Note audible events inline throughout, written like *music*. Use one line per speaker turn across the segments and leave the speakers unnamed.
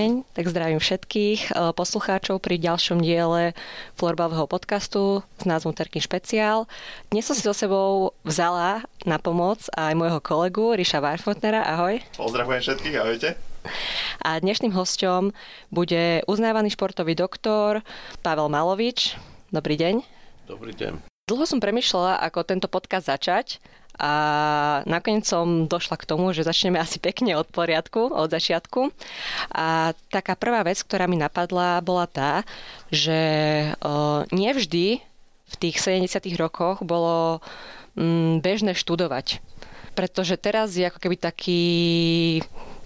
deň, tak zdravím všetkých e, poslucháčov pri ďalšom diele florbalového podcastu s názvom Terkin špeciál. Dnes som si so sebou vzala na pomoc aj môjho kolegu Ríša Warfotnera. Ahoj.
Pozdravujem všetkých, ahojte.
A dnešným hostom bude uznávaný športový doktor Pavel Malovič. Dobrý deň.
Dobrý deň.
Dlho som premyšľala, ako tento podcast začať a nakoniec som došla k tomu, že začneme asi pekne od poriadku, od začiatku. A taká prvá vec, ktorá mi napadla, bola tá, že nevždy v tých 70 rokoch bolo mm, bežné študovať. Pretože teraz je ako keby taký,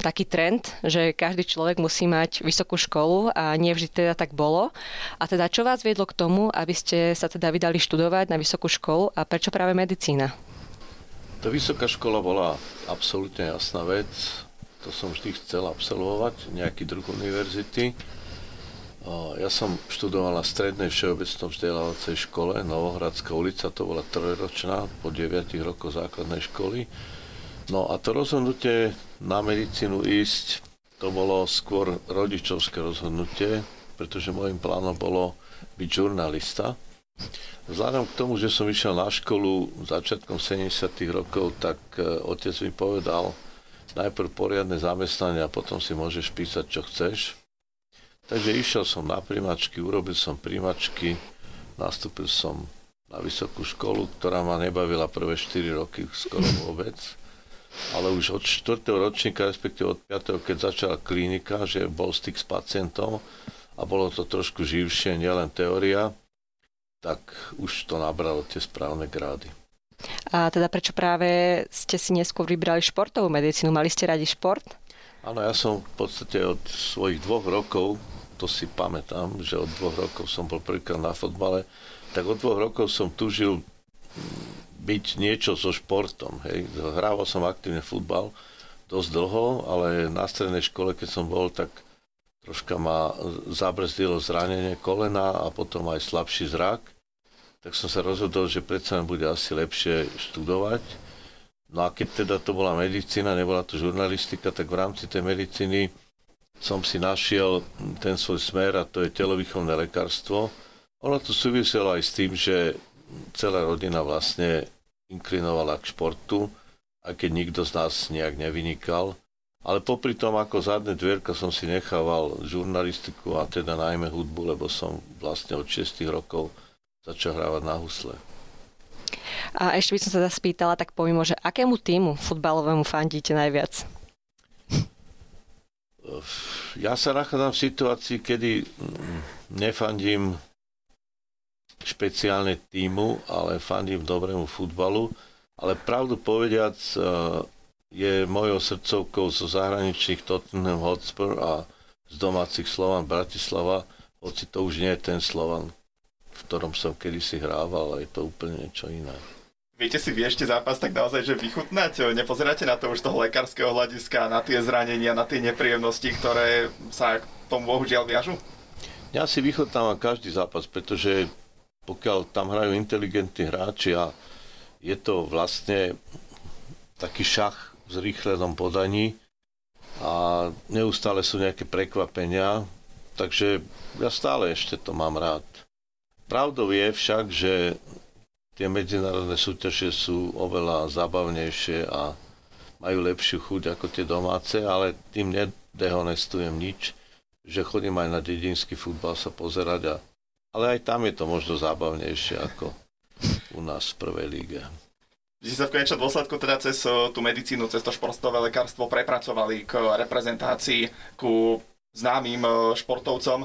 taký trend, že každý človek musí mať vysokú školu a nie vždy teda tak bolo. A teda čo vás viedlo k tomu, aby ste sa teda vydali študovať na vysokú školu a prečo práve medicína?
Tá vysoká škola bola absolútne jasná vec. To som vždy chcel absolvovať, nejaký druh univerzity. Ja som študoval na strednej všeobecnom vzdelávacej škole, Novohradská ulica, to bola trojročná, po 9 rokoch základnej školy. No a to rozhodnutie na medicínu ísť, to bolo skôr rodičovské rozhodnutie, pretože môjim plánom bolo byť žurnalista. Vzhľadom k tomu, že som išiel na školu začiatkom 70. rokov, tak e, otec mi povedal, najprv poriadne zamestnanie a potom si môžeš písať, čo chceš. Takže išiel som na primačky, urobil som primačky, nastúpil som na vysokú školu, ktorá ma nebavila prvé 4 roky skoro vôbec. Ale už od 4. ročníka, respektíve od 5. keď začala klinika, že bol styk s pacientom a bolo to trošku živšie, nielen teória, tak už to nabralo tie správne grády.
A teda prečo práve ste si neskôr vybrali športovú medicínu? Mali ste radi šport?
Áno, ja som v podstate od svojich dvoch rokov, to si pamätám, že od dvoch rokov som bol prvýkrát na fotbale, tak od dvoch rokov som tužil byť niečo so športom. Hej. Hrával som aktívne futbal dosť dlho, ale na strednej škole, keď som bol, tak troška ma zabrzdilo zranenie kolena a potom aj slabší zrak tak som sa rozhodol, že predsa bude asi lepšie študovať. No a keď teda to bola medicína, nebola to žurnalistika, tak v rámci tej medicíny som si našiel ten svoj smer a to je telovýchovné lekárstvo. Ono to súviselo aj s tým, že celá rodina vlastne inklinovala k športu, aj keď nikto z nás nejak nevynikal. Ale popri tom, ako zadné dvierka som si nechával žurnalistiku a teda najmä hudbu, lebo som vlastne od 6 rokov začal hrávať na husle.
A ešte by som sa spýtala, tak pomimo, že akému týmu futbalovému fandíte najviac?
Ja sa nachádzam v situácii, kedy nefandím špeciálne týmu, ale fandím dobrému futbalu. Ale pravdu povediac, e, je mojou srdcovkou zo zahraničných Tottenham Hotspur a z domácich Slovan Bratislava, hoci to už nie je ten Slovan, v ktorom som kedysi hrával, ale je to úplne niečo iné.
Viete si vy ešte zápas tak naozaj, že vychutnať? Nepozeráte na to už toho lekárskeho hľadiska, na tie zranenia, na tie nepríjemnosti, ktoré sa k tomu bohužiaľ viažu?
Ja si vychutnávam každý zápas, pretože pokiaľ tam hrajú inteligentní hráči a je to vlastne taký šach v zrýchlenom podaní a neustále sú nejaké prekvapenia, takže ja stále ešte to mám rád. Pravdou je však, že tie medzinárodné súťaže sú oveľa zábavnejšie a majú lepšiu chuť ako tie domáce, ale tým nedehonestujem nič, že chodím aj na dedinský futbal sa pozerať, a, ale aj tam je to možno zábavnejšie ako u nás v prvej líge.
Vy ste sa v konečnom dôsledku teda cez eh, tú medicínu, cez to športové lekárstvo prepracovali k reprezentácii, ku známym eh, športovcom.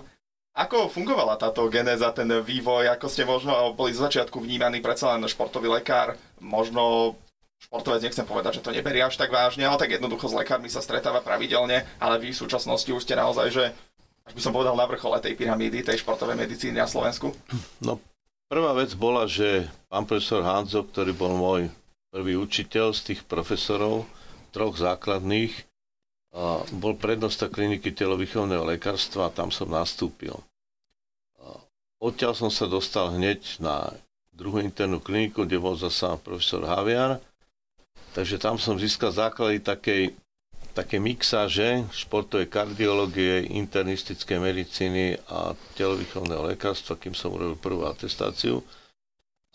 Ako fungovala táto genéza, ten vývoj, ako ste možno boli z začiatku vnímaní predsa len športový lekár, možno športovec nechcem povedať, že to neberie až tak vážne, ale tak jednoducho s lekármi sa stretáva pravidelne, ale vy v súčasnosti už ste naozaj, že až by som povedal na vrchole tej pyramídy, tej športovej medicíny na Slovensku?
No, prvá vec bola, že pán profesor Hanzo, ktorý bol môj prvý učiteľ z tých profesorov, troch základných, bol prednosta kliniky telovýchovného lekárstva a tam som nastúpil. Odtiaľ som sa dostal hneď na druhú internú kliniku, kde bol zasa profesor Haviar. Takže tam som získal základy takej, také mixáže športovej kardiológie, internistické medicíny a telovýchovného lekárstva, kým som urobil prvú atestáciu.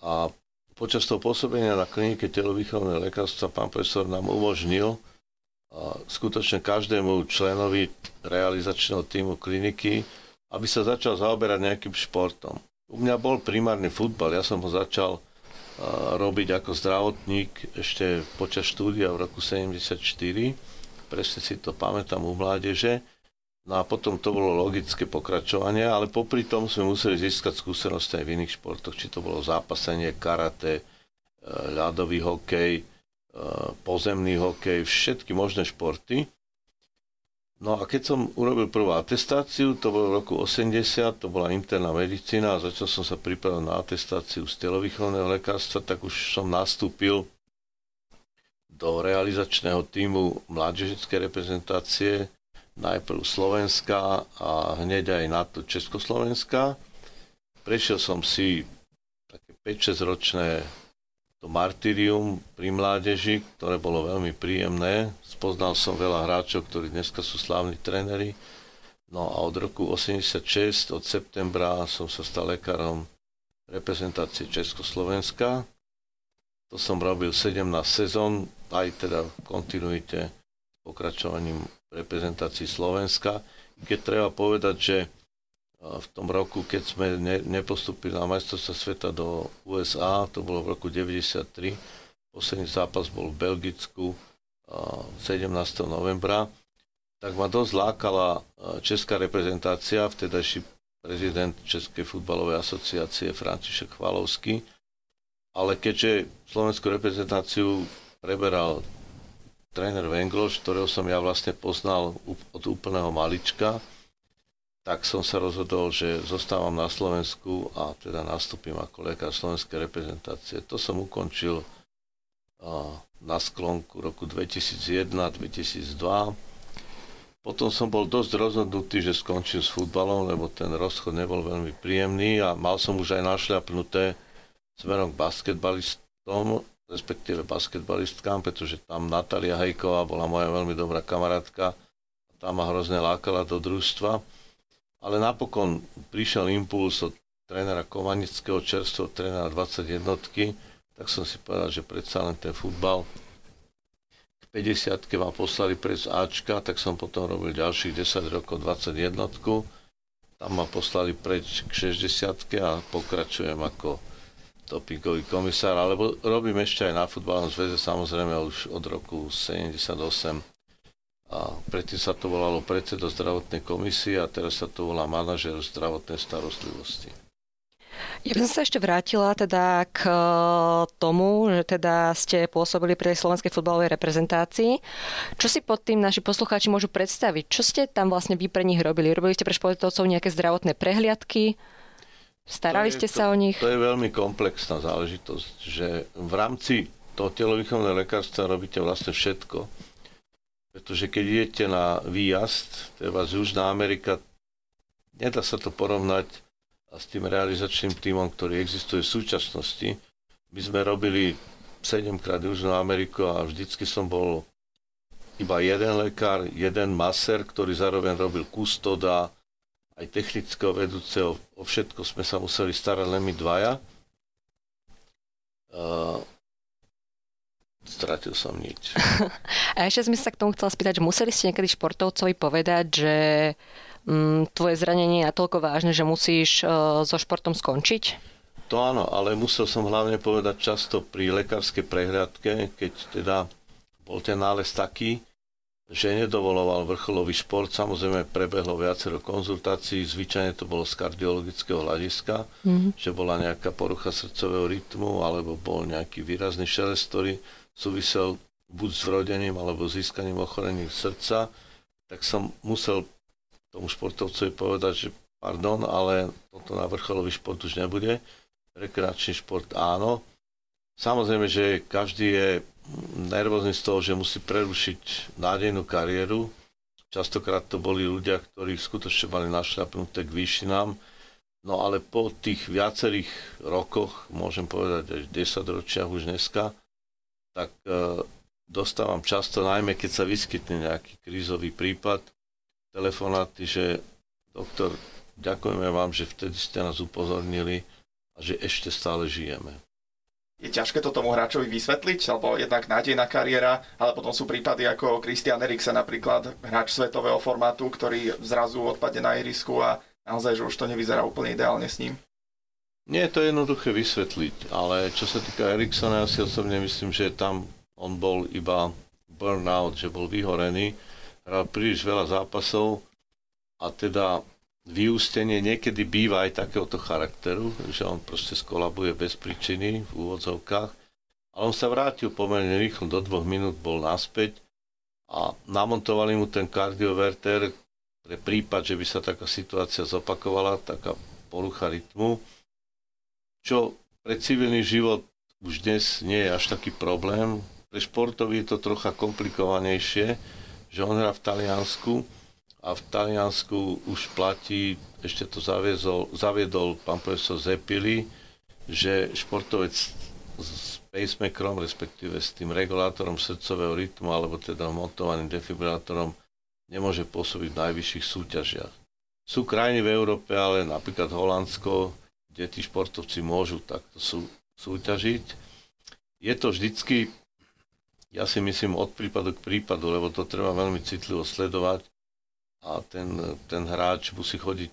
A počas toho pôsobenia na klinike telovýchovného lekárstva pán profesor nám umožnil skutočne každému členovi realizačného týmu kliniky, aby sa začal zaoberať nejakým športom. U mňa bol primárny futbal, ja som ho začal robiť ako zdravotník ešte počas štúdia v roku 74 presne si to pamätám u mládeže. No a potom to bolo logické pokračovanie, ale popri tom sme museli získať skúsenosti aj v iných športoch, či to bolo zápasenie, karate, e, ľadový hokej, e, pozemný hokej, všetky možné športy. No a keď som urobil prvú atestáciu, to bolo v roku 80, to bola interná medicína a začal som sa pripravať na atestáciu z telovýchovného lekárstva, tak už som nastúpil do realizačného týmu mládežickej reprezentácie, najprv Slovenska a hneď aj na to Československa. Prešiel som si také 5-6 ročné to martyrium pri mládeži, ktoré bolo veľmi príjemné. Spoznal som veľa hráčov, ktorí dneska sú slávni tréneri. No a od roku 86, od septembra som sa stal lekárom reprezentácie Československa. To som robil 17 sezón, aj teda v kontinuite s pokračovaním reprezentácií Slovenska. Keď treba povedať, že v tom roku, keď sme ne, nepostupili na majstrovstvo sveta do USA, to bolo v roku 93, posledný zápas bol v Belgicku 17. novembra, tak ma dosť lákala česká reprezentácia, vtedajší prezident Českej futbalovej asociácie František Chvalovský, ale keďže slovenskú reprezentáciu preberal tréner Vengloš, ktorého som ja vlastne poznal od úplného malička, tak som sa rozhodol, že zostávam na Slovensku a teda nastúpim ako lekár slovenskej reprezentácie. To som ukončil na sklonku roku 2001-2002. Potom som bol dosť rozhodnutý, že skončím s futbalom, lebo ten rozchod nebol veľmi príjemný a mal som už aj našľapnuté smerom k basketbalistom, respektíve basketbalistkám, pretože tam Natália Hejková bola moja veľmi dobrá kamarátka a tá ma hrozne lákala do družstva. Ale napokon prišiel impuls od trénera Komanického, čerstvo trénera 21 tak som si povedal, že predsa len ten futbal k 50 ma poslali pred Ačka, tak som potom robil ďalších 10 rokov 21 tam ma poslali preč k 60 a pokračujem ako topingový komisár, alebo robím ešte aj na futbalnom zväze, samozrejme už od roku 78. A predtým sa to volalo predsedo zdravotnej komisie a teraz sa to volá manažer zdravotnej starostlivosti.
Ja by som sa ešte vrátila teda k e, tomu, že teda ste pôsobili pri slovenskej futbalovej reprezentácii. Čo si pod tým naši poslucháči môžu predstaviť? Čo ste tam vlastne vy pre nich robili? Robili ste pre športovcov nejaké zdravotné prehliadky? Starali ste sa
to,
o nich?
To je veľmi komplexná záležitosť, že v rámci toho telovýchovného lekárstva robíte vlastne všetko. Pretože keď idete na výjazd, treba z Južná Amerika, nedá sa to porovnať s tým realizačným týmom, ktorý existuje v súčasnosti. My sme robili 7 krát Južnú Ameriku a vždycky som bol iba jeden lekár, jeden maser, ktorý zároveň robil kustoda, aj technického vedúceho, o všetko sme sa museli starať len my dvaja. Uh, stratil som nič. *laughs*
A ešte sme sa k tomu chcela spýtať, že museli ste niekedy športovcovi povedať, že um, tvoje zranenie je natoľko vážne, že musíš uh, so športom skončiť?
To áno, ale musel som hlavne povedať často pri lekárskej prehľadke, keď teda bol ten nález taký, že nedovoloval vrcholový šport. Samozrejme prebehlo viacero konzultácií, zvyčajne to bolo z kardiologického hľadiska, mm-hmm. že bola nejaká porucha srdcového rytmu alebo bol nejaký výrazný šelest, ktorý súvisel buď s vrodením alebo získaním ochorení srdca, tak som musel tomu športovcovi povedať, že pardon, ale toto na vrcholový šport už nebude. Rekreačný šport áno. Samozrejme, že každý je nervózny z toho, že musí prerušiť nádejnú kariéru. Častokrát to boli ľudia, ktorí skutočne mali našľapnuté k výšinám. No ale po tých viacerých rokoch, môžem povedať až 10 ročiach už dneska, tak e, dostávam často, najmä keď sa vyskytne nejaký krízový prípad, telefonáty, že doktor, ďakujeme vám, že vtedy ste nás upozornili a že ešte stále žijeme.
Je ťažké to tomu hráčovi vysvetliť, alebo jednak nádejná kariéra, ale potom sú prípady ako Christian Eriksen napríklad, hráč svetového formátu, ktorý zrazu odpadne na irisku a naozaj, že už to nevyzerá úplne ideálne s ním.
Nie je to jednoduché vysvetliť, ale čo sa týka Eriksona, ja si osobne myslím, že tam on bol iba burnout, že bol vyhorený, hral príliš veľa zápasov a teda vyústenie niekedy býva aj takéhoto charakteru, že on proste skolabuje bez príčiny v úvodzovkách. Ale on sa vrátil pomerne rýchlo, do dvoch minút bol naspäť a namontovali mu ten kardioverter pre prípad, že by sa taká situácia zopakovala, taká porucha rytmu, čo pre civilný život už dnes nie je až taký problém. Pre športov je to trocha komplikovanejšie, že on hrá v Taliansku a v Taliansku už platí, ešte to zaviezol, zaviedol pán profesor Zepili, že športovec s pacemakerom, respektíve s tým regulátorom srdcového rytmu, alebo teda montovaným defibrilátorom, nemôže pôsobiť v najvyšších súťažiach. Sú krajiny v Európe, ale napríklad Holandsko, kde tí športovci môžu takto sú, súťažiť. Je to vždycky, ja si myslím, od prípadu k prípadu, lebo to treba veľmi citlivo sledovať a ten, ten hráč musí chodiť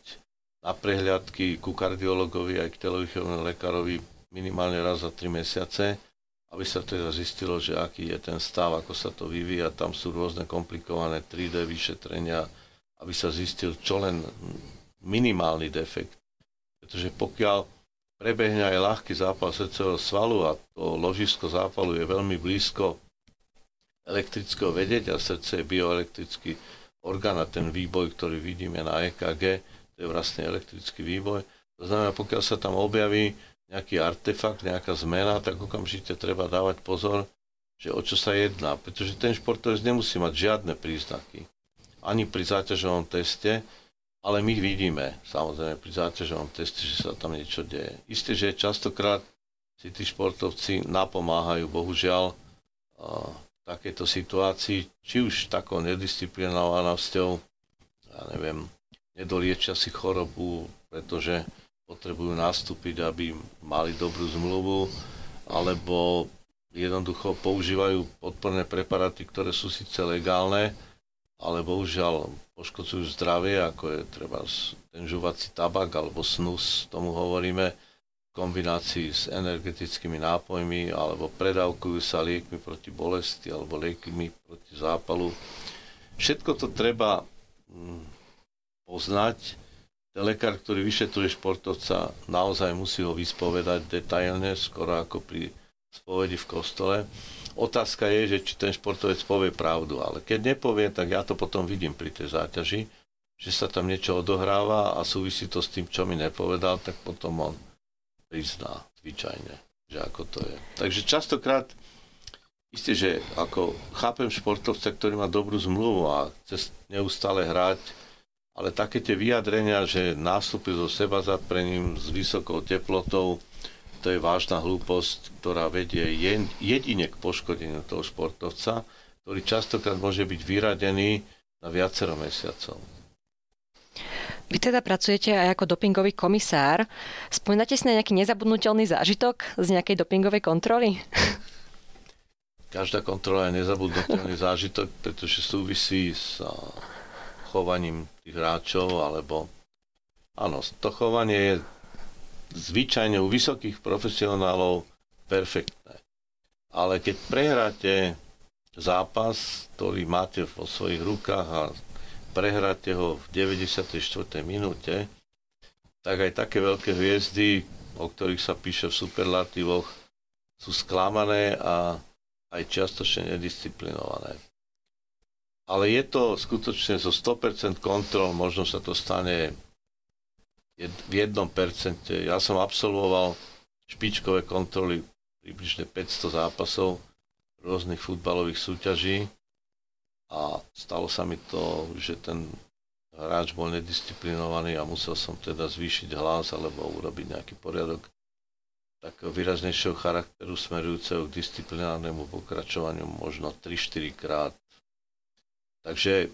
na prehliadky ku kardiologovi aj k televíziovému lekárovi minimálne raz za 3 mesiace, aby sa teda zistilo, že aký je ten stav, ako sa to vyvíja. Tam sú rôzne komplikované 3D vyšetrenia, aby sa zistil čo len minimálny defekt. Pretože pokiaľ prebehne aj ľahký zápal srdcového svalu a to ložisko zápalu je veľmi blízko elektrického vedieť a srdce je bioelektricky orgán a ten výboj, ktorý vidíme na EKG, to je vlastne elektrický výboj. To znamená, pokiaľ sa tam objaví nejaký artefakt, nejaká zmena, tak okamžite treba dávať pozor, že o čo sa jedná, pretože ten športovec nemusí mať žiadne príznaky. Ani pri záťažovom teste, ale my vidíme, samozrejme, pri záťažovom teste, že sa tam niečo deje. Isté, že častokrát si tí športovci napomáhajú, bohužiaľ, takéto situácii, či už takou nedisciplinovanosťou, ja neviem, nedoliečia si chorobu, pretože potrebujú nastúpiť, aby mali dobrú zmluvu, alebo jednoducho používajú podporné preparáty, ktoré sú síce legálne, ale bohužiaľ poškodzujú zdravie, ako je treba ten žuvací tabak alebo snus, tomu hovoríme, kombinácii s energetickými nápojmi alebo predávkujú sa liekmi proti bolesti alebo liekmi proti zápalu. Všetko to treba mm, poznať. Ten lekár, ktorý vyšetruje športovca, naozaj musí ho vyspovedať detailne, skoro ako pri spovedi v kostole. Otázka je, že či ten športovec povie pravdu, ale keď nepovie, tak ja to potom vidím pri tej záťaži, že sa tam niečo odohráva a súvisí to s tým, čo mi nepovedal, tak potom on prizná, zvyčajne, že ako to je. Takže častokrát, isté, že ako chápem športovca, ktorý má dobrú zmluvu a chce neustále hrať, ale také tie vyjadrenia, že nástupy zo seba ním s vysokou teplotou, to je vážna hlúposť, ktorá vedie jedine k poškodeniu toho športovca, ktorý častokrát môže byť vyradený na viacero mesiacov.
Vy teda pracujete aj ako dopingový komisár. Spomínate si na nejaký nezabudnutelný zážitok z nejakej dopingovej kontroly? *laughs*
Každá kontrola je nezabudnutelný zážitok, pretože súvisí s chovaním tých hráčov, alebo áno, to chovanie je zvyčajne u vysokých profesionálov perfektné. Ale keď prehráte zápas, ktorý máte vo svojich rukách a prehráte ho v 94. minúte, tak aj také veľké hviezdy, o ktorých sa píše v superlatívoch, sú sklamané a aj čiastočne nedisciplinované. Ale je to skutočne zo 100% kontrol, možno sa to stane v 1%. Ja som absolvoval špičkové kontroly približne 500 zápasov rôznych futbalových súťaží a stalo sa mi to, že ten hráč bol nedisciplinovaný a musel som teda zvýšiť hlas alebo urobiť nejaký poriadok. takého výraznejšieho charakteru smerujúceho k disciplinárnemu pokračovaniu možno 3-4 krát. Takže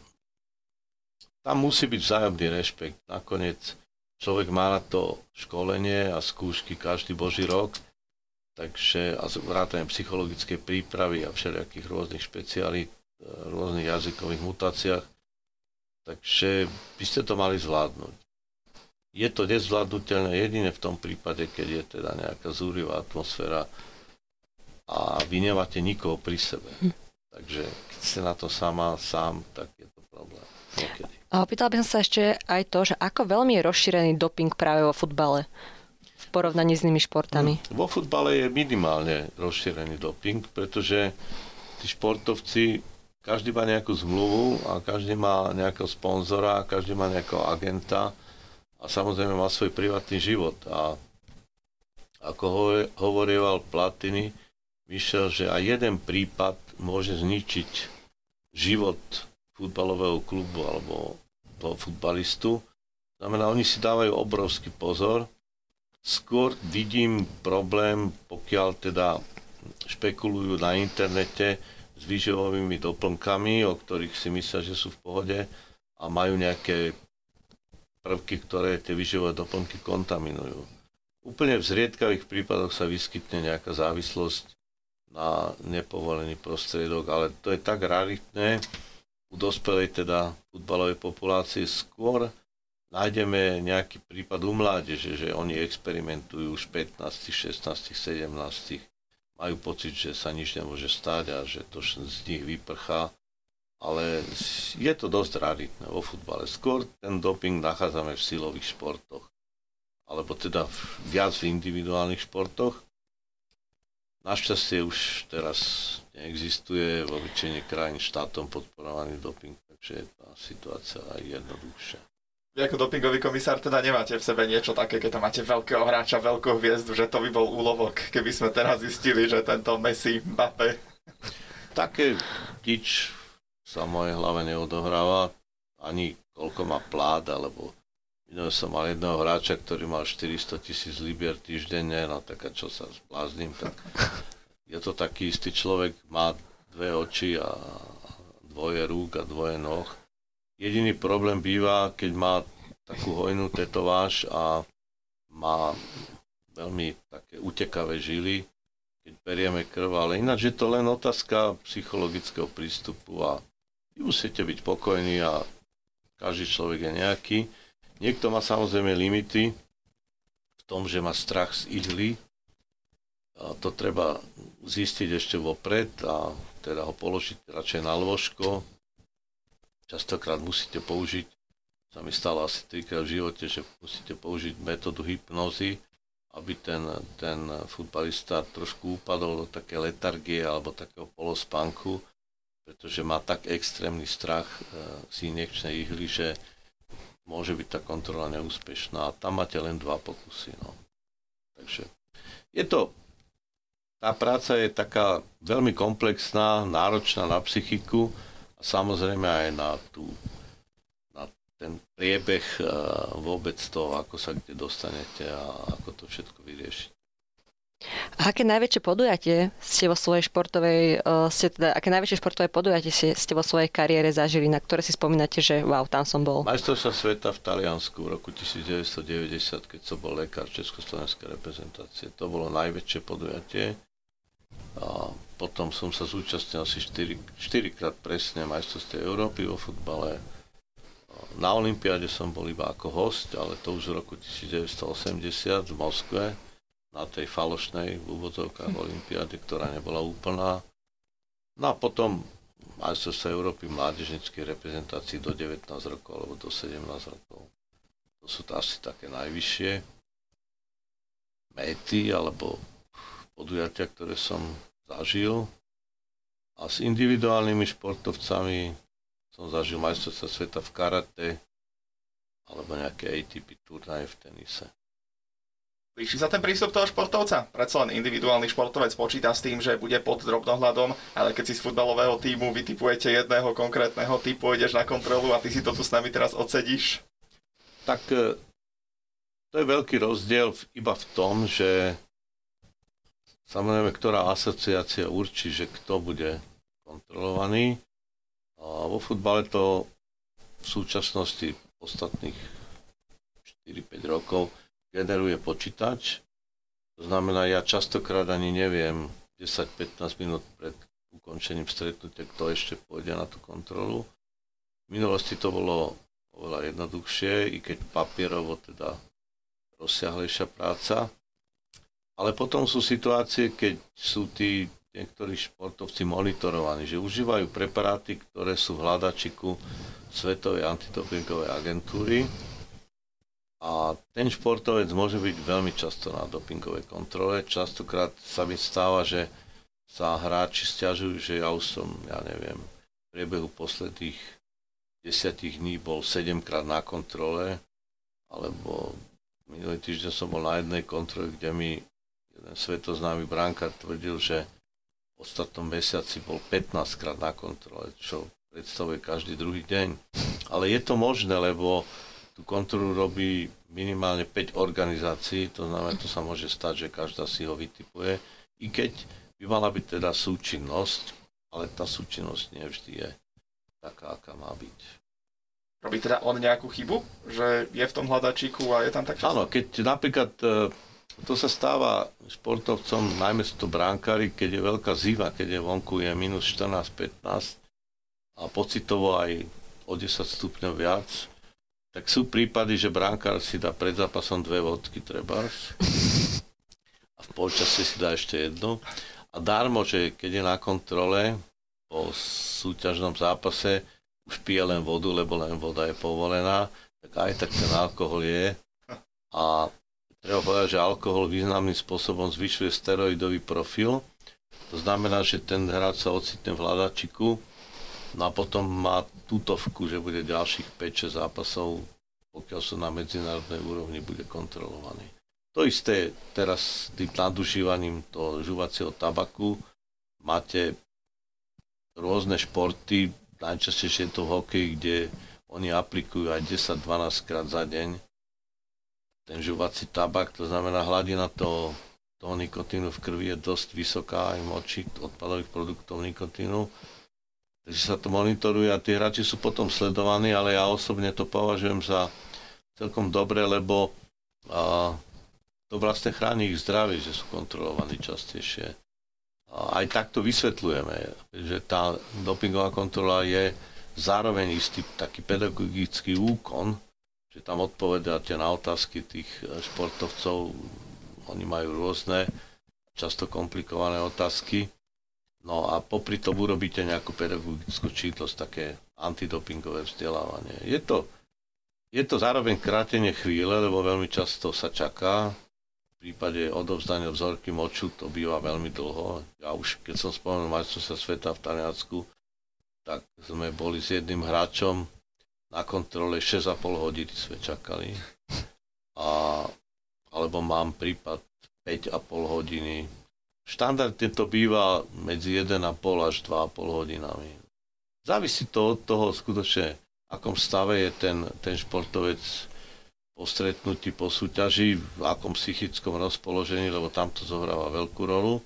tam musí byť vzájomný rešpekt. Nakoniec človek má na to školenie a skúšky každý boží rok, takže a vrátane psychologické prípravy a všelijakých rôznych špecialít, e, rôznych jazykových mutáciách. Takže by ste to mali zvládnuť je to nezvládnutelné jedine v tom prípade, keď je teda nejaká zúrivá atmosféra a vy nemáte nikoho pri sebe. Hm. Takže keď ste na to sama, sám, tak je to problém. Niekedy.
A opýtal by som sa ešte aj to, že ako veľmi je rozšírený doping práve vo futbale v porovnaní s inými športami?
Hm. Vo futbale je minimálne rozšírený doping, pretože tí športovci, každý má nejakú zmluvu a každý má nejakého sponzora, každý má nejakého agenta, a samozrejme má svoj privátny život. A ako hovorieval Platiny, vyšiel, že aj jeden prípad môže zničiť život futbalového klubu alebo toho futbalistu. Znamená, oni si dávajú obrovský pozor. Skôr vidím problém, pokiaľ teda špekulujú na internete s výživovými doplnkami, o ktorých si myslia, že sú v pohode a majú nejaké prvky, ktoré tie vyživové doplnky kontaminujú. Úplne v zriedkavých prípadoch sa vyskytne nejaká závislosť na nepovolený prostriedok, ale to je tak raritné u dospelej teda futbalovej populácie. Skôr nájdeme nejaký prípad u mládeže, že oni experimentujú už 15, 16, 17, majú pocit, že sa nič nemôže stať a že to z nich vyprchá ale je to dosť raritné vo futbale. Skôr ten doping nachádzame v silových športoch, alebo teda viac v individuálnych športoch. Našťastie už teraz neexistuje vo väčšine krajín štátom podporovaný doping, takže je tá situácia aj jednoduchšia.
Vy ako dopingový komisár teda nemáte v sebe niečo také, keď tam máte veľkého hráča, veľkú hviezdu, že to by bol úlovok, keby sme teraz zistili, že tento Messi, Mbappé.
Také nič sa v mojej hlave neodohráva, ani koľko má plát, alebo Minulé som mal jedného hráča, ktorý mal 400 tisíc libier týždenne, no tak a čo sa zblázním, tak *laughs* je to taký istý človek, má dve oči a dvoje rúk a dvoje noh. Jediný problém býva, keď má takú hojnú tetováž a má veľmi také utekavé žily, keď berieme krv, ale ináč je to len otázka psychologického prístupu a musíte byť pokojní a každý človek je nejaký. Niekto má samozrejme limity v tom, že má strach z ihly. A to treba zistiť ešte vopred a teda ho položiť radšej na lôžko. Častokrát musíte použiť, sa mi stalo asi trikrát v živote, že musíte použiť metódu hypnozy, aby ten, ten futbalista trošku upadol do také letargie alebo takého polospánku pretože má tak extrémny strach e, z injekčnej ihly, že môže byť tá kontrola neúspešná tam máte len dva pokusy. No. Takže je to, tá práca je taká veľmi komplexná, náročná na psychiku a samozrejme aj na, tú, na ten priebeh e, vôbec toho, ako sa kde dostanete a ako to všetko vyriešiť.
A aké najväčšie podujatie ste vo svojej športovej, uh, ste teda, aké najväčšie športové podujatie ste, ste vo svojej kariére zažili, na ktoré si spomínate, že wow, tam som bol?
Majstrovstvá sveta v Taliansku v roku 1990, keď som bol lekár Československej reprezentácie. To bolo najväčšie podujatie. A potom som sa zúčastnil asi 4, 4 krát presne majstrovstve Európy vo futbale. Na Olympiáde som bol iba ako host, ale to už v roku 1980 v Moskve na tej falošnej v úvodzovkách olympiády, ktorá nebola úplná. No a potom majstrovstvo Európy mládežnickej reprezentácii do 19 rokov alebo do 17 rokov. To sú to asi také najvyššie méty alebo podujatia, ktoré som zažil. A s individuálnymi športovcami som zažil majstrovstva sveta v karate alebo nejaké ATP turnaje v tenise.
Líši sa ten prístup toho športovca? Predsa len individuálny športovec počíta s tým, že bude pod drobnohľadom, ale keď si z futbalového týmu vytipujete jedného konkrétneho typu, ideš na kontrolu a ty si to tu s nami teraz odsedíš?
Tak e, to je veľký rozdiel iba v tom, že samozrejme, ktorá asociácia určí, že kto bude kontrolovaný. A vo futbale to v súčasnosti ostatných 4-5 rokov generuje počítač. To znamená, ja častokrát ani neviem 10-15 minút pred ukončením stretnutia, kto ešte pôjde na tú kontrolu. V minulosti to bolo oveľa jednoduchšie, i keď papierovo teda rozsiahlejšia práca. Ale potom sú situácie, keď sú tí niektorí športovci monitorovaní, že užívajú preparáty, ktoré sú v hľadačiku Svetovej antidopingovej agentúry a ten športovec môže byť veľmi často na dopingovej kontrole. Častokrát sa mi stáva, že sa hráči stiažujú, že ja už som, ja neviem, v priebehu posledných desiatich dní bol 7 krát na kontrole, alebo minulý týždeň som bol na jednej kontrole, kde mi jeden svetoznámy brankár tvrdil, že v ostatnom mesiaci bol 15 krát na kontrole, čo predstavuje každý druhý deň. Ale je to možné, lebo tú kontrolu robí minimálne 5 organizácií, to znamená, to sa môže stať, že každá si ho vytipuje, i keď by mala byť teda súčinnosť, ale tá súčinnosť nevždy je taká, aká má byť.
Robí teda on nejakú chybu, že je v tom hľadačíku a je tam tak
Áno, keď napríklad e, to sa stáva športovcom, najmä sú to bránkári, keď je veľká ziva, keď je vonku je minus 14-15 a pocitovo aj o 10 stupňov viac, tak sú prípady, že bránkár si dá pred zápasom dve vodky trebárs a v polčase si dá ešte jednu. A darmo, že keď je na kontrole po súťažnom zápase, už pije len vodu, lebo len voda je povolená, tak aj tak ten alkohol je. A treba povedať, že alkohol významným spôsobom zvyšuje steroidový profil. To znamená, že ten hráč sa ocitne v hľadačiku no a potom má tutovku, že bude ďalších 5-6 zápasov, pokiaľ sú na medzinárodnej úrovni, bude kontrolovaný. To isté teraz s tým nadužívaním toho žuvacieho tabaku. Máte rôzne športy, najčastejšie je to hokej, kde oni aplikujú aj 10-12 krát za deň ten žuvací tabak, to znamená hladina toho, toho nikotínu v krvi je dosť vysoká aj moči odpadových produktov nikotínu. Takže sa to monitoruje a tí hráči sú potom sledovaní, ale ja osobne to považujem za celkom dobre, lebo a, to vlastne chráni ich zdravie, že sú kontrolovaní častejšie. A aj takto vysvetľujeme, že tá dopingová kontrola je zároveň istý taký pedagogický úkon, že tam odpovedáte na otázky tých e, športovcov. Oni majú rôzne, často komplikované otázky. No a popri tom urobíte nejakú pedagogickú čítlosť, také antidopingové vzdelávanie. Je to, je to zároveň krátenie chvíle, lebo veľmi často sa čaká. V prípade odovzdania vzorky moču to býva veľmi dlho. Ja už, keď som spomenul majstrovstva sveta v Taliansku, tak sme boli s jedným hráčom, na kontrole 6,5 hodiny sme čakali. A, alebo mám prípad 5,5 hodiny. Štandardne to býva medzi 1,5 až 2,5 hodinami. Závisí to od toho skutočne, v akom stave je ten, ten športovec po stretnutí, po súťaži, v akom psychickom rozpoložení, lebo tam to zohráva veľkú rolu.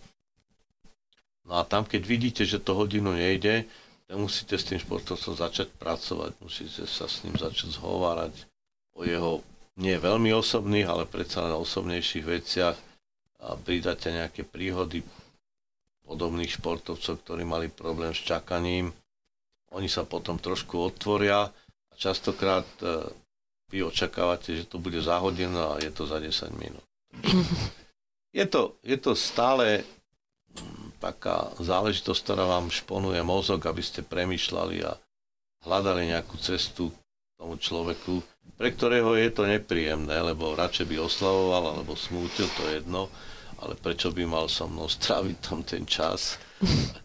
No a tam, keď vidíte, že to hodinu nejde, musíte s tým športovcom začať pracovať, musíte sa s ním začať zhovárať o jeho nie veľmi osobných, ale predsa len osobnejších veciach a pridáte nejaké príhody podobných športovcov, ktorí mali problém s čakaním. Oni sa potom trošku otvoria a častokrát e, vy očakávate, že to bude za hodinu a je to za 10 minút. *laughs* Je to, je to stále taká záležitosť, ktorá vám šponuje mozog, aby ste premyšľali a hľadali nejakú cestu tomu človeku, pre ktorého je to nepríjemné, lebo radšej by oslavoval alebo smútil, to je jedno, ale prečo by mal so mnou stráviť tam ten čas,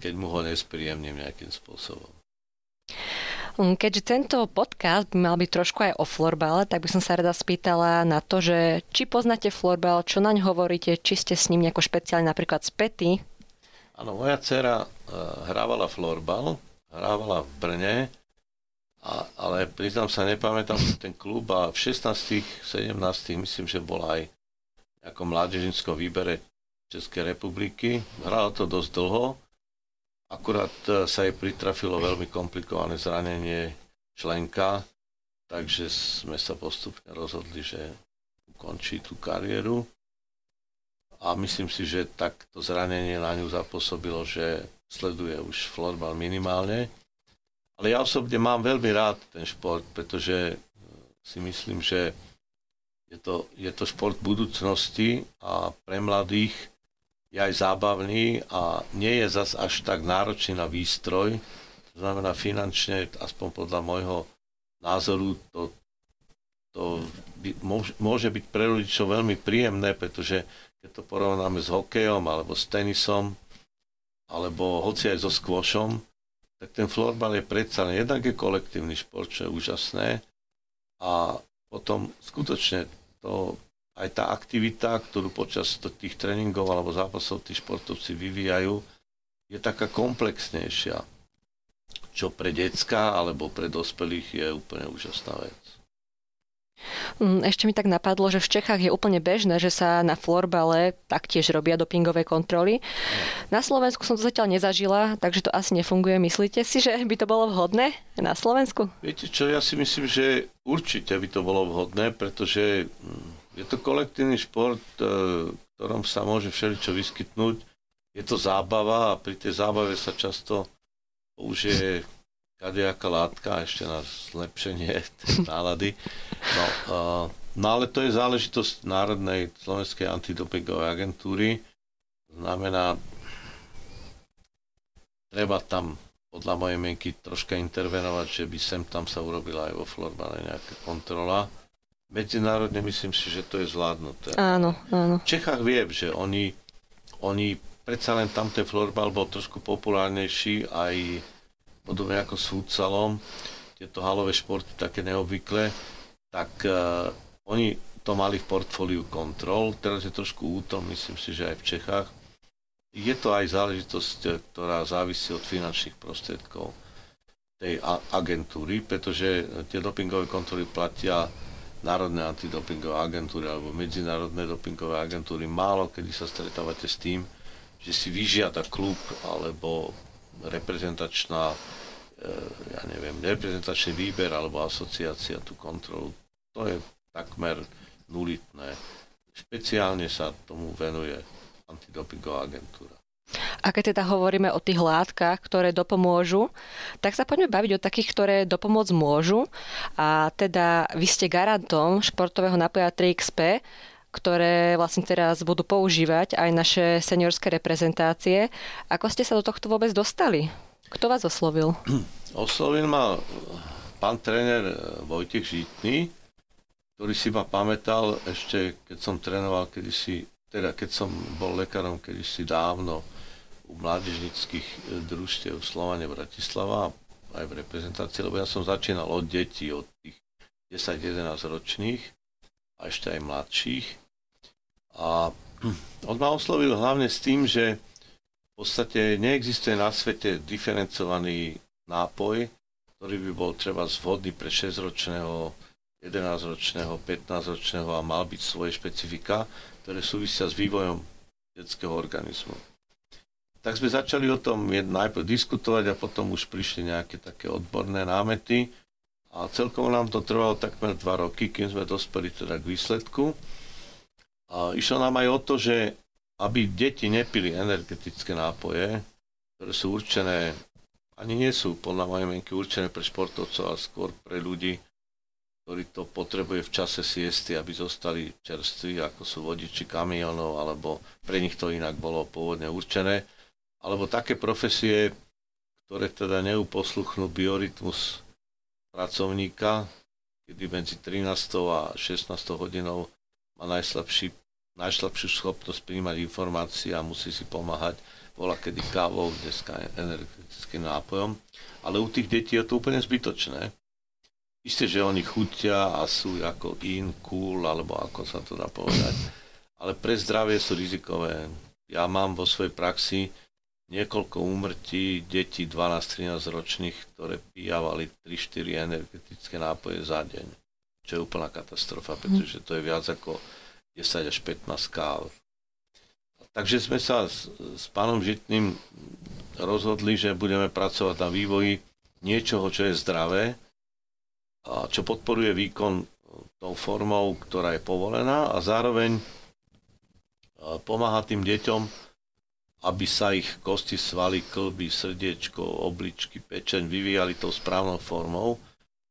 keď mu ho nespríjemním nejakým spôsobom.
Mm, keďže tento podcast by mal byť trošku aj o florbale, tak by som sa rada spýtala na to, že či poznáte florbal, čo naň hovoríte, či ste s ním nejako špeciálne napríklad späty,
Áno, moja dcera uh, hrávala florbal, hrávala v Brne, a, ale priznám sa, nepamätám ten klub a v 16 17 myslím, že bola aj v nejakom mládežinskom výbere Českej republiky. Hrala to dosť dlho, akurát e, sa jej pritrafilo veľmi komplikované zranenie členka, takže sme sa postupne rozhodli, že ukončí tú kariéru. A myslím si, že takto zranenie na ňu zapôsobilo, že sleduje už florbal minimálne. Ale ja osobne mám veľmi rád ten šport, pretože si myslím, že je to, je to šport budúcnosti a pre mladých je aj zábavný a nie je zas až tak náročný na výstroj. To znamená finančne, aspoň podľa môjho názoru, to, to by, môže byť pre rodičov veľmi príjemné, pretože keď to porovnáme s hokejom alebo s tenisom, alebo hoci aj so skvošom, tak ten florbal je predsa jednak je kolektívny šport, čo je úžasné a potom skutočne to aj tá aktivita, ktorú počas tých tréningov alebo zápasov tí športovci vyvíjajú, je taká komplexnejšia, čo pre decka alebo pre dospelých je úplne úžasná vec.
Mm, ešte mi tak napadlo, že v Čechách je úplne bežné, že sa na florbale taktiež robia dopingové kontroly. Na Slovensku som to zatiaľ nezažila, takže to asi nefunguje. Myslíte si, že by to bolo vhodné na Slovensku?
Viete čo, ja si myslím, že určite by to bolo vhodné, pretože mm, je to kolektívny šport, e, v ktorom sa môže všeličo vyskytnúť. Je to zábava a pri tej zábave sa často použije kadejaká látka ešte na zlepšenie tej nálady. No, uh, no ale to je záležitosť Národnej slovenskej antidopingovej agentúry. Znamená, treba tam podľa mojej mienky troška intervenovať, že by sem tam sa urobila aj vo florbale nejaká kontrola Medzinárodne myslím si, že to je zvládnuté.
Áno, áno.
V Čechách viem, že oni, oni predsa len tam ten florbal bol trošku populárnejší aj podobne ako s futsalom, tieto halové športy také neobvyklé, tak uh, oni to mali v portfóliu kontrol, teraz je trošku útom, myslím si, že aj v Čechách. Je to aj záležitosť, eh, ktorá závisí od finančných prostriedkov tej agentúry, pretože tie dopingové kontroly platia národné antidopingové agentúry alebo medzinárodné dopingové agentúry. Málo kedy sa stretávate s tým, že si vyžiada klub alebo reprezentačná, e, ja neviem, reprezentačný výber alebo asociácia tú kontrolu. To je takmer nulitné. Špeciálne sa tomu venuje antidopingová agentúra.
A keď teda hovoríme o tých látkach, ktoré dopomôžu, tak sa poďme baviť o takých, ktoré dopomôcť môžu. A teda vy ste garantom športového napoja 3XP, ktoré vlastne teraz budú používať aj naše seniorské reprezentácie. Ako ste sa do tohto vôbec dostali? Kto vás oslovil? *clears throat*
Oslovil ma pán tréner Vojtech Žitný, ktorý si ma pamätal ešte, keď som trénoval kedysi, teda keď som bol lekárom kedysi dávno u mládežnických e, družstiev Slovane Bratislava aj v reprezentácii, lebo ja som začínal od detí, od tých 10-11 ročných a ešte aj mladších. A on ma oslovil hlavne s tým, že v podstate neexistuje na svete diferencovaný nápoj, ktorý by bol treba zvodný pre 6-ročného, 11-ročného, 15-ročného a mal byť svoje špecifika, ktoré súvisia s vývojom detského organizmu tak sme začali o tom najprv diskutovať a potom už prišli nejaké také odborné námety a celkovo nám to trvalo takmer dva roky, kým sme dospeli teda k výsledku. A išlo nám aj o to, že aby deti nepili energetické nápoje, ktoré sú určené, ani nie sú podľa mojej mienky určené pre športovcov, ale skôr pre ľudí, ktorí to potrebuje v čase siesty, aby zostali čerství, ako sú vodiči kamionov, alebo pre nich to inak bolo pôvodne určené alebo také profesie, ktoré teda neuposluchnú biorytmus pracovníka, kedy medzi 13. a 16. hodinou má najslabší, najslabšiu schopnosť príjmať informácie a musí si pomáhať bola kedy kávou, dneska energetickým nápojom. Ale u tých detí je to úplne zbytočné. Isté, že oni chutia a sú ako in, cool, alebo ako sa to dá povedať. Ale pre zdravie sú rizikové. Ja mám vo svojej praxi niekoľko úmrtí detí 12-13 ročných, ktoré pijavali 3-4 energetické nápoje za deň. Čo je úplná katastrofa, mhm. pretože to je viac ako 10 až 15 káv. Takže sme sa s, s pánom Žitným rozhodli, že budeme pracovať na vývoji niečoho, čo je zdravé a čo podporuje výkon tou formou, ktorá je povolená a zároveň pomáha tým deťom, aby sa ich kosti, svaly, klby, srdiečko, obličky, pečeň vyvíjali tou správnou formou.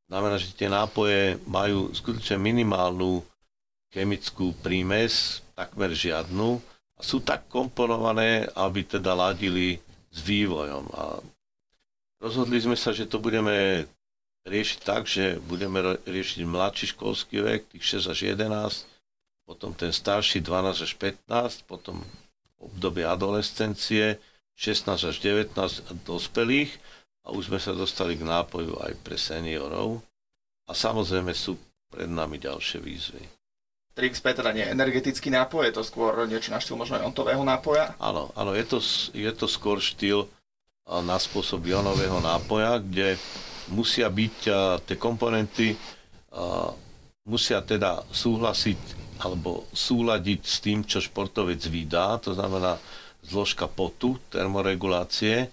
Znamená, že tie nápoje majú skutočne minimálnu chemickú prímes, takmer žiadnu, a sú tak komponované, aby teda ladili s vývojom. A rozhodli sme sa, že to budeme riešiť tak, že budeme riešiť mladší školský vek, tých 6 až 11, potom ten starší 12 až 15, potom obdobie adolescencie 16 až 19 dospelých a už sme sa dostali k nápoju aj pre seniorov a samozrejme sú pred nami ďalšie výzvy.
Trix Petra nie je energetický nápoj, je to skôr niečo na štýl možno jontového nápoja?
Áno, áno je, to, je to skôr štýl na spôsob jonového nápoja, kde musia byť tie komponenty, musia teda súhlasiť alebo súľadiť s tým, čo športovec vydá, to znamená zložka potu, termoregulácie,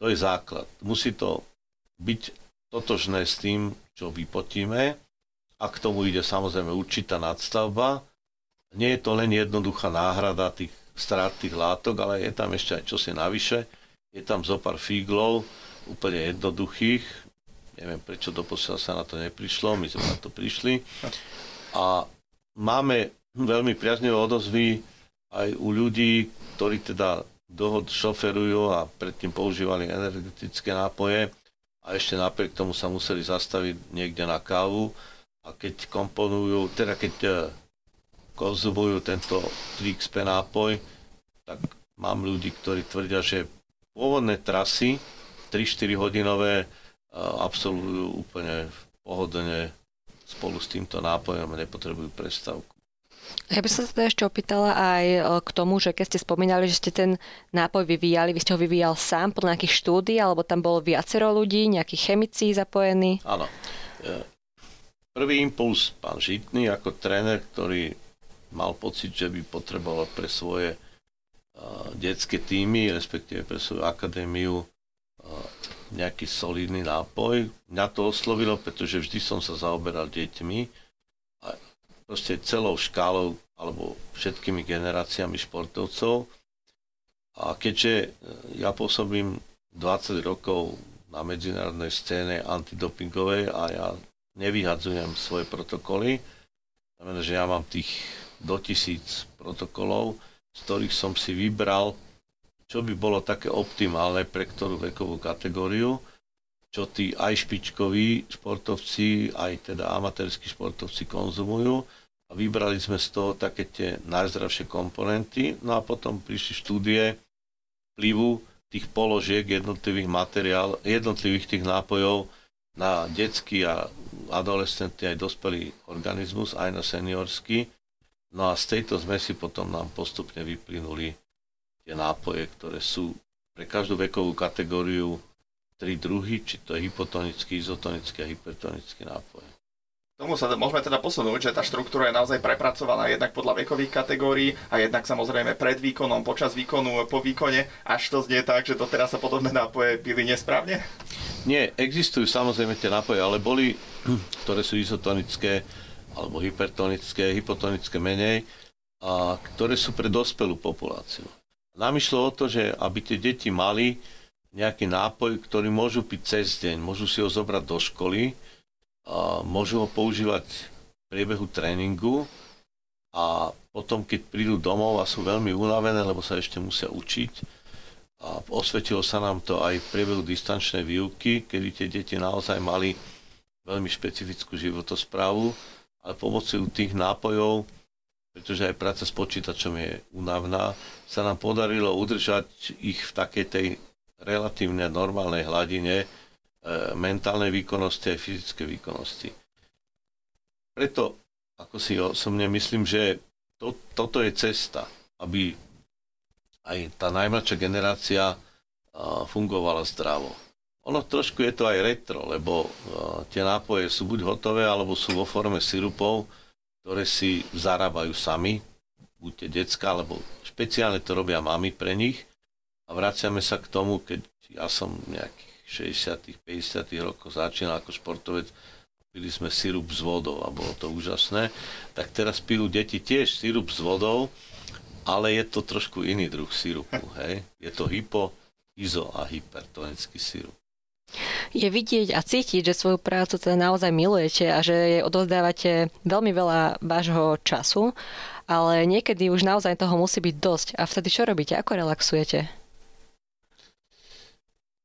to je základ. Musí to byť totožné s tým, čo vypotíme a k tomu ide samozrejme určitá nadstavba. Nie je to len jednoduchá náhrada tých strát tých látok, ale je tam ešte aj čosi navyše. Je tam zo pár fíglov, úplne jednoduchých. Neviem, prečo doposiaľ sa na to neprišlo, my sme na to prišli. A máme veľmi priaznivé odozvy aj u ľudí, ktorí teda dohod šoferujú a predtým používali energetické nápoje a ešte napriek tomu sa museli zastaviť niekde na kávu. A keď komponujú, teda keď e, konzumujú tento 3XP nápoj, tak mám ľudí, ktorí tvrdia, že pôvodné trasy 3-4 hodinové e, absolvujú úplne pohodlne spolu s týmto nápojom nepotrebujú prestávku.
Ja by som sa teda ešte opýtala aj e, k tomu, že keď ste spomínali, že ste ten nápoj vyvíjali, vy ste ho vyvíjal sám podľa nejakých štúdí, alebo tam bolo viacero ľudí, nejakí chemici zapojení?
Áno. E, prvý impuls pán Žitný ako tréner, ktorý mal pocit, že by potreboval pre svoje e, detské týmy, respektíve pre svoju akadémiu nejaký solidný nápoj. Mňa to oslovilo, pretože vždy som sa zaoberal deťmi a proste celou škálou alebo všetkými generáciami športovcov. A keďže e, ja pôsobím 20 rokov na medzinárodnej scéne antidopingovej a ja nevyhadzujem svoje protokoly, znamená, že ja mám tých do tisíc protokolov, z ktorých som si vybral čo by bolo také optimálne pre ktorú vekovú kategóriu, čo tí aj špičkoví športovci, aj teda amatérskí športovci konzumujú a vybrali sme z toho také tie najzdravšie komponenty. No a potom prišli štúdie vplyvu tých položiek jednotlivých materiál, jednotlivých tých nápojov na detský a adolescentný aj dospelý organizmus, aj na seniorský. No a z tejto zmesi potom nám postupne vyplynuli tie nápoje, ktoré sú pre každú vekovú kategóriu tri druhy, či to je hypotonický, izotonický a hypertonický nápoj.
Tomu sa môžeme teda posunúť, že tá štruktúra je naozaj prepracovaná jednak podľa vekových kategórií a jednak samozrejme pred výkonom, počas výkonu, po výkone, až to znie tak, že to teraz sa podobné nápoje pili nesprávne?
Nie, existujú samozrejme tie nápoje, ale boli, *clears throat* ktoré sú izotonické alebo hypertonické, hypotonické menej, a ktoré sú pre dospelú populáciu. Nám išlo o to, že aby tie deti mali nejaký nápoj, ktorý môžu piť cez deň, môžu si ho zobrať do školy, a môžu ho používať v priebehu tréningu. A potom, keď prídu domov a sú veľmi unavené, lebo sa ešte musia učiť, a osvetilo sa nám to aj v priebehu distančnej výuky, kedy tie deti naozaj mali veľmi špecifickú životosprávu, ale pomocou tých nápojov pretože aj práca s počítačom je únavná, sa nám podarilo udržať ich v takej tej relatívne normálnej hladine e, mentálnej výkonnosti aj fyzickej výkonnosti. Preto, ako si osobne myslím, že to, toto je cesta, aby aj tá najmladšia generácia a, fungovala zdravo. Ono trošku je to aj retro, lebo a, tie nápoje sú buď hotové, alebo sú vo forme sirupov, ktoré si zarábajú sami, buď tie decka alebo špeciálne to robia mami pre nich a vraciame sa k tomu, keď ja som nejakých 60 50 rokov začínal ako športovec, pili sme sirup s vodou a bolo to úžasné, tak teraz pijú deti tiež sirup s vodou, ale je to trošku iný druh sirupu, hej. Je to hypo, izo a hypertonický sirup.
Je vidieť a cítiť, že svoju prácu teda naozaj milujete a že jej odovzdávate veľmi veľa vášho času, ale niekedy už naozaj toho musí byť dosť. A vtedy čo robíte? Ako relaxujete?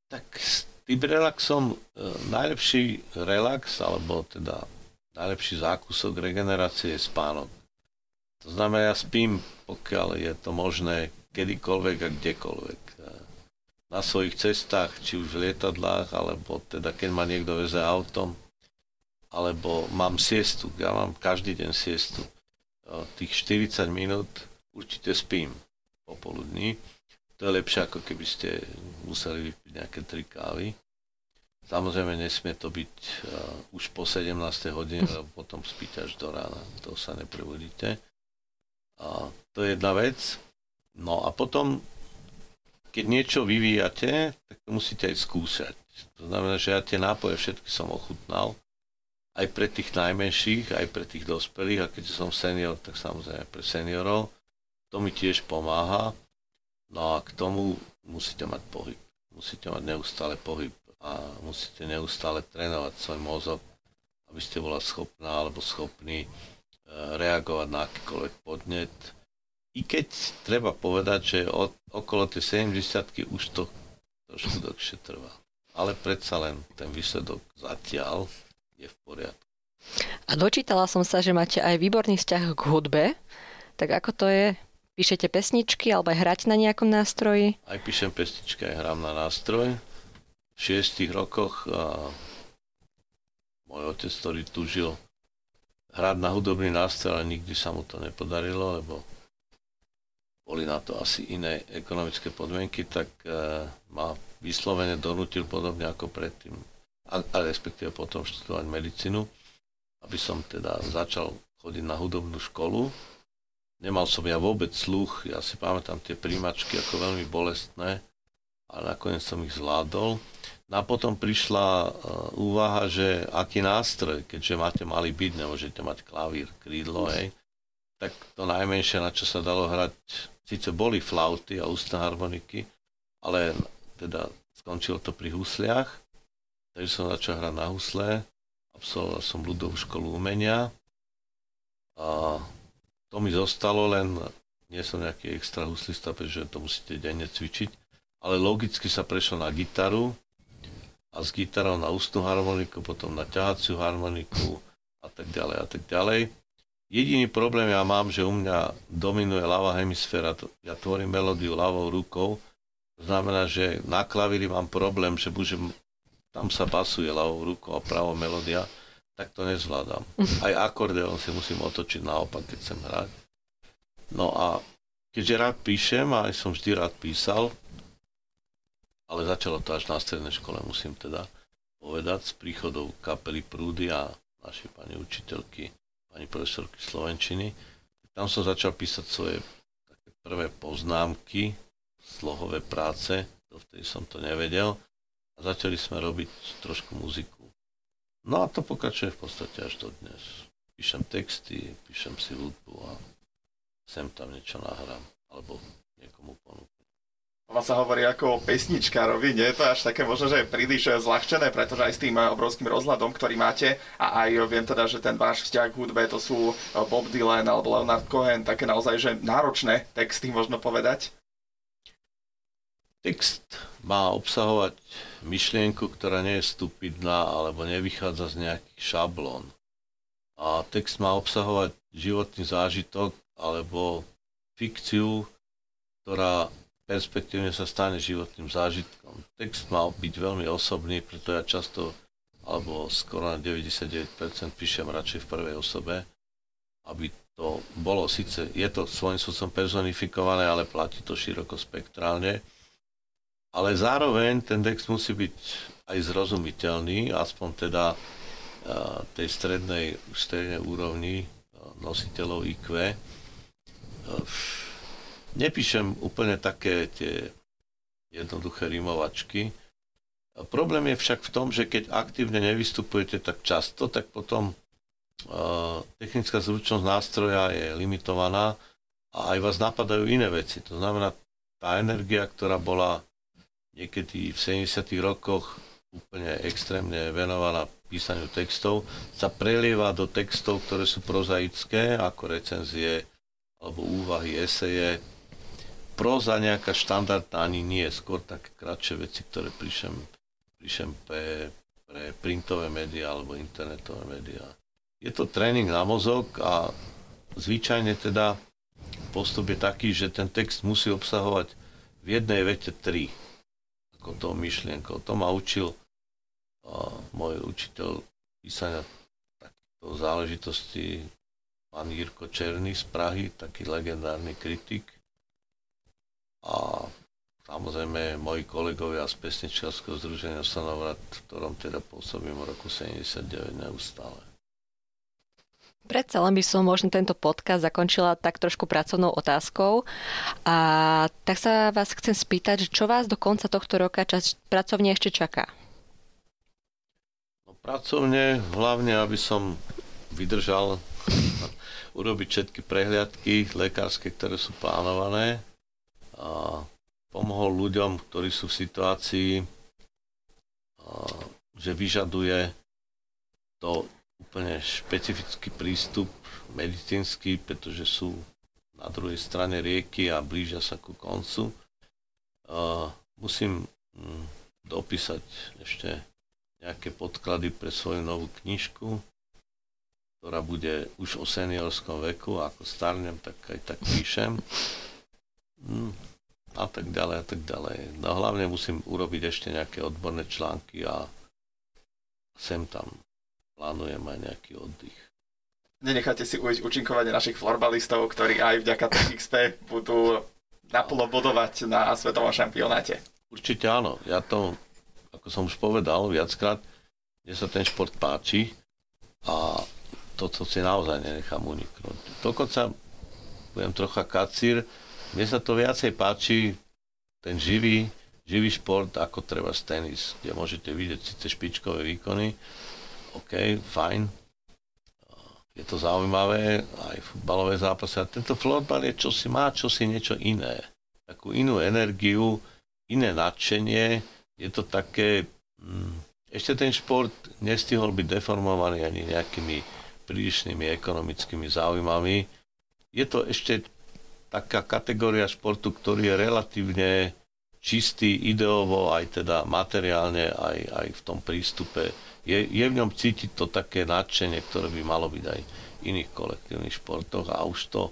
Tak s tým relaxom e, najlepší relax, alebo teda najlepší zákusok regenerácie je spánok. To znamená, ja spím, pokiaľ je to možné, kedykoľvek a kdekoľvek na svojich cestách, či už v lietadlách, alebo teda keď ma niekto veze autom, alebo mám siestu, ja mám každý deň siestu. Tých 40 minút určite spím popoludní. To je lepšie, ako keby ste museli vypiť nejaké tri kávy. Samozrejme, nesmie to byť uh, už po 17. hodine, lebo potom spíte až do rána. To sa neprebudíte. A to je jedna vec. No a potom keď niečo vyvíjate, tak to musíte aj skúšať. To znamená, že ja tie nápoje všetky som ochutnal, aj pre tých najmenších, aj pre tých dospelých, a keďže som senior, tak samozrejme pre seniorov. To mi tiež pomáha. No a k tomu musíte mať pohyb. Musíte mať neustále pohyb a musíte neustále trénovať svoj mozog, aby ste bola schopná alebo schopní e, reagovať na akýkoľvek podnet, i keď treba povedať, že od, okolo tej 70 už to trošku dlhšie trvá. Ale predsa len ten výsledok zatiaľ je v poriadku.
A dočítala som sa, že máte aj výborný vzťah k hudbe. Tak ako to je? Píšete pesničky alebo aj hrať na nejakom nástroji?
Aj píšem pesničky, aj hrám na nástroj. V šiestich rokoch a môj otec, ktorý tužil hrať na hudobný nástroj, ale nikdy sa mu to nepodarilo, lebo boli na to asi iné ekonomické podmienky, tak e, ma vyslovene donútil podobne ako predtým, a, a respektíve potom študovať medicínu, aby som teda začal chodiť na hudobnú školu. Nemal som ja vôbec sluch, ja si pamätám tie príjmačky ako veľmi bolestné, ale nakoniec som ich zvládol. No a potom prišla uh, úvaha, že aký nástroj, keďže máte malý byt, nemôžete mať klavír, krídlo, hej, tak to najmenšie, na čo sa dalo hrať, síce boli flauty a ústne harmoniky, ale teda skončilo to pri husliach, takže som začal hrať na husle, absolvoval som ľudovú školu umenia a to mi zostalo, len nie som nejaký extra huslista, pretože to musíte denne cvičiť, ale logicky sa prešlo na gitaru a s gitarou na ústnu harmoniku, potom na ťahaciu harmoniku a tak ďalej a tak ďalej. Jediný problém ja mám, že u mňa dominuje ľavá hemisféra. Ja tvorím melódiu ľavou rukou. To znamená, že na klavíri mám problém, že budem, tam sa basuje ľavou rukou a pravou melódia, tak to nezvládam. Aj akordeón si musím otočiť naopak, keď chcem hrať. No a keďže rád píšem, a aj som vždy rád písal, ale začalo to až na strednej škole, musím teda povedať, s príchodou kapely Prúdy a našej pani učiteľky pani profesorky Slovenčiny. Tam som začal písať svoje také prvé poznámky, slohové práce, dovtedy som to nevedel. A začali sme robiť trošku muziku. No a to pokračuje v podstate až do dnes. Píšem texty, píšem si hudbu a sem tam niečo nahrám, alebo niekomu ponúkam.
Ona sa hovorí ako pesničkárovi, nie je to až také možno, že je príliš zľahčené, pretože aj s tým obrovským rozhľadom, ktorý máte a aj viem teda, že ten váš vzťah k hudbe to sú Bob Dylan alebo Leonard Cohen, také naozaj že náročné texty možno povedať.
Text má obsahovať myšlienku, ktorá nie je stupidná alebo nevychádza z nejakých šablón. A text má obsahovať životný zážitok alebo fikciu, ktorá perspektívne sa stane životným zážitkom. Text mal byť veľmi osobný, preto ja často, alebo skoro na 99% píšem radšej v prvej osobe, aby to bolo. Síce, je to svojím spôsobom personifikované, ale platí to široko spektrálne, ale zároveň ten text musí byť aj zrozumiteľný, aspoň teda tej strednej, strednej úrovni nositeľov IQ nepíšem úplne také tie jednoduché rimovačky. Problém je však v tom, že keď aktívne nevystupujete tak často, tak potom uh, technická zručnosť nástroja je limitovaná a aj vás napadajú iné veci. To znamená, tá energia, ktorá bola niekedy v 70. rokoch úplne extrémne venovaná písaniu textov, sa prelieva do textov, ktoré sú prozaické, ako recenzie alebo úvahy, eseje. Proza nejaká štandardná ani nie, skôr také kratšie veci, ktoré píšem, píšem pre, pre printové médiá alebo internetové médiá. Je to tréning na mozog a zvyčajne teda postup je taký, že ten text musí obsahovať v jednej vete tri, ako to myšlienko. To ma učil uh, môj učiteľ písania takýchto záležitostí, pán Jirko Černý z Prahy, taký legendárny kritik. A samozrejme moji kolegovia z Pesničkarského združenia Stanovrat, v ktorom teda pôsobím v roku 79 neustále.
Predsa len by som možno tento podcast zakončila tak trošku pracovnou otázkou. A tak sa vás chcem spýtať, čo vás do konca tohto roka čas, pracovne ešte čaká?
No, pracovne hlavne, aby som vydržal *laughs* urobiť všetky prehliadky lekárske, ktoré sú plánované pomohol ľuďom, ktorí sú v situácii, že vyžaduje to úplne špecifický prístup medicínsky, pretože sú na druhej strane rieky a blížia sa ku koncu. Musím um, dopísať ešte nejaké podklady pre svoju novú knižku, ktorá bude už o seniorskom veku. Ako starnem, tak aj tak píšem. Um, a tak ďalej, a tak ďalej. No hlavne musím urobiť ešte nejaké odborné články a sem tam plánujem aj nejaký oddych.
Nenecháte si ujsť učinkovanie našich florbalistov, ktorí aj vďaka TXP budú naplno bodovať na svetovom šampionáte.
Určite áno. Ja to, ako som už povedal viackrát, mne sa ten šport páči a toto si naozaj nenechám uniknúť. Dokonca budem trocha kacír, mne sa to viacej páči, ten živý, živý šport, ako treba tenis, kde môžete vidieť síce špičkové výkony, OK, fajn, je to zaujímavé, aj futbalové zápasy. A tento florbal je čosi, má čosi niečo iné. Takú inú energiu, iné nadšenie. Je to také... Hm, ešte ten šport nestihol byť deformovaný ani nejakými prílišnými ekonomickými záujmami. Je to ešte taká kategória športu, ktorý je relatívne čistý ideovo, aj teda materiálne, aj, aj v tom prístupe je, je v ňom cítiť to také nadšenie, ktoré by malo byť aj v iných kolektívnych športoch a už to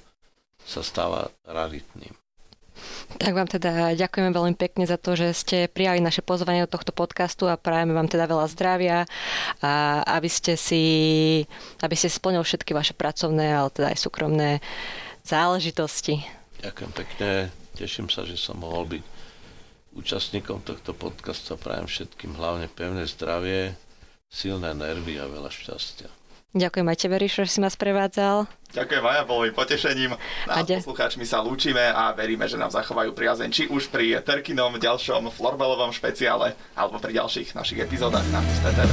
sa stáva raritným.
Tak vám teda ďakujeme veľmi pekne za to, že ste prijali naše pozvanie do tohto podcastu a prajeme vám teda veľa zdravia a aby ste si, aby ste splnili všetky vaše pracovné, ale teda aj súkromné záležitosti.
Ďakujem pekne, teším sa, že som mohol byť účastníkom tohto podcastu a prajem všetkým hlavne pevné zdravie, silné nervy a veľa šťastia.
Ďakujem aj tebe, Ríšo, že si ma sprevádzal.
Ďakujem aj ja, bolo mi potešením. A de- poslucháčmi sa lúčime a veríme, že nám zachovajú priazeň či už pri Terkinom ďalšom florbalovom špeciále alebo pri ďalších našich epizódach na TV.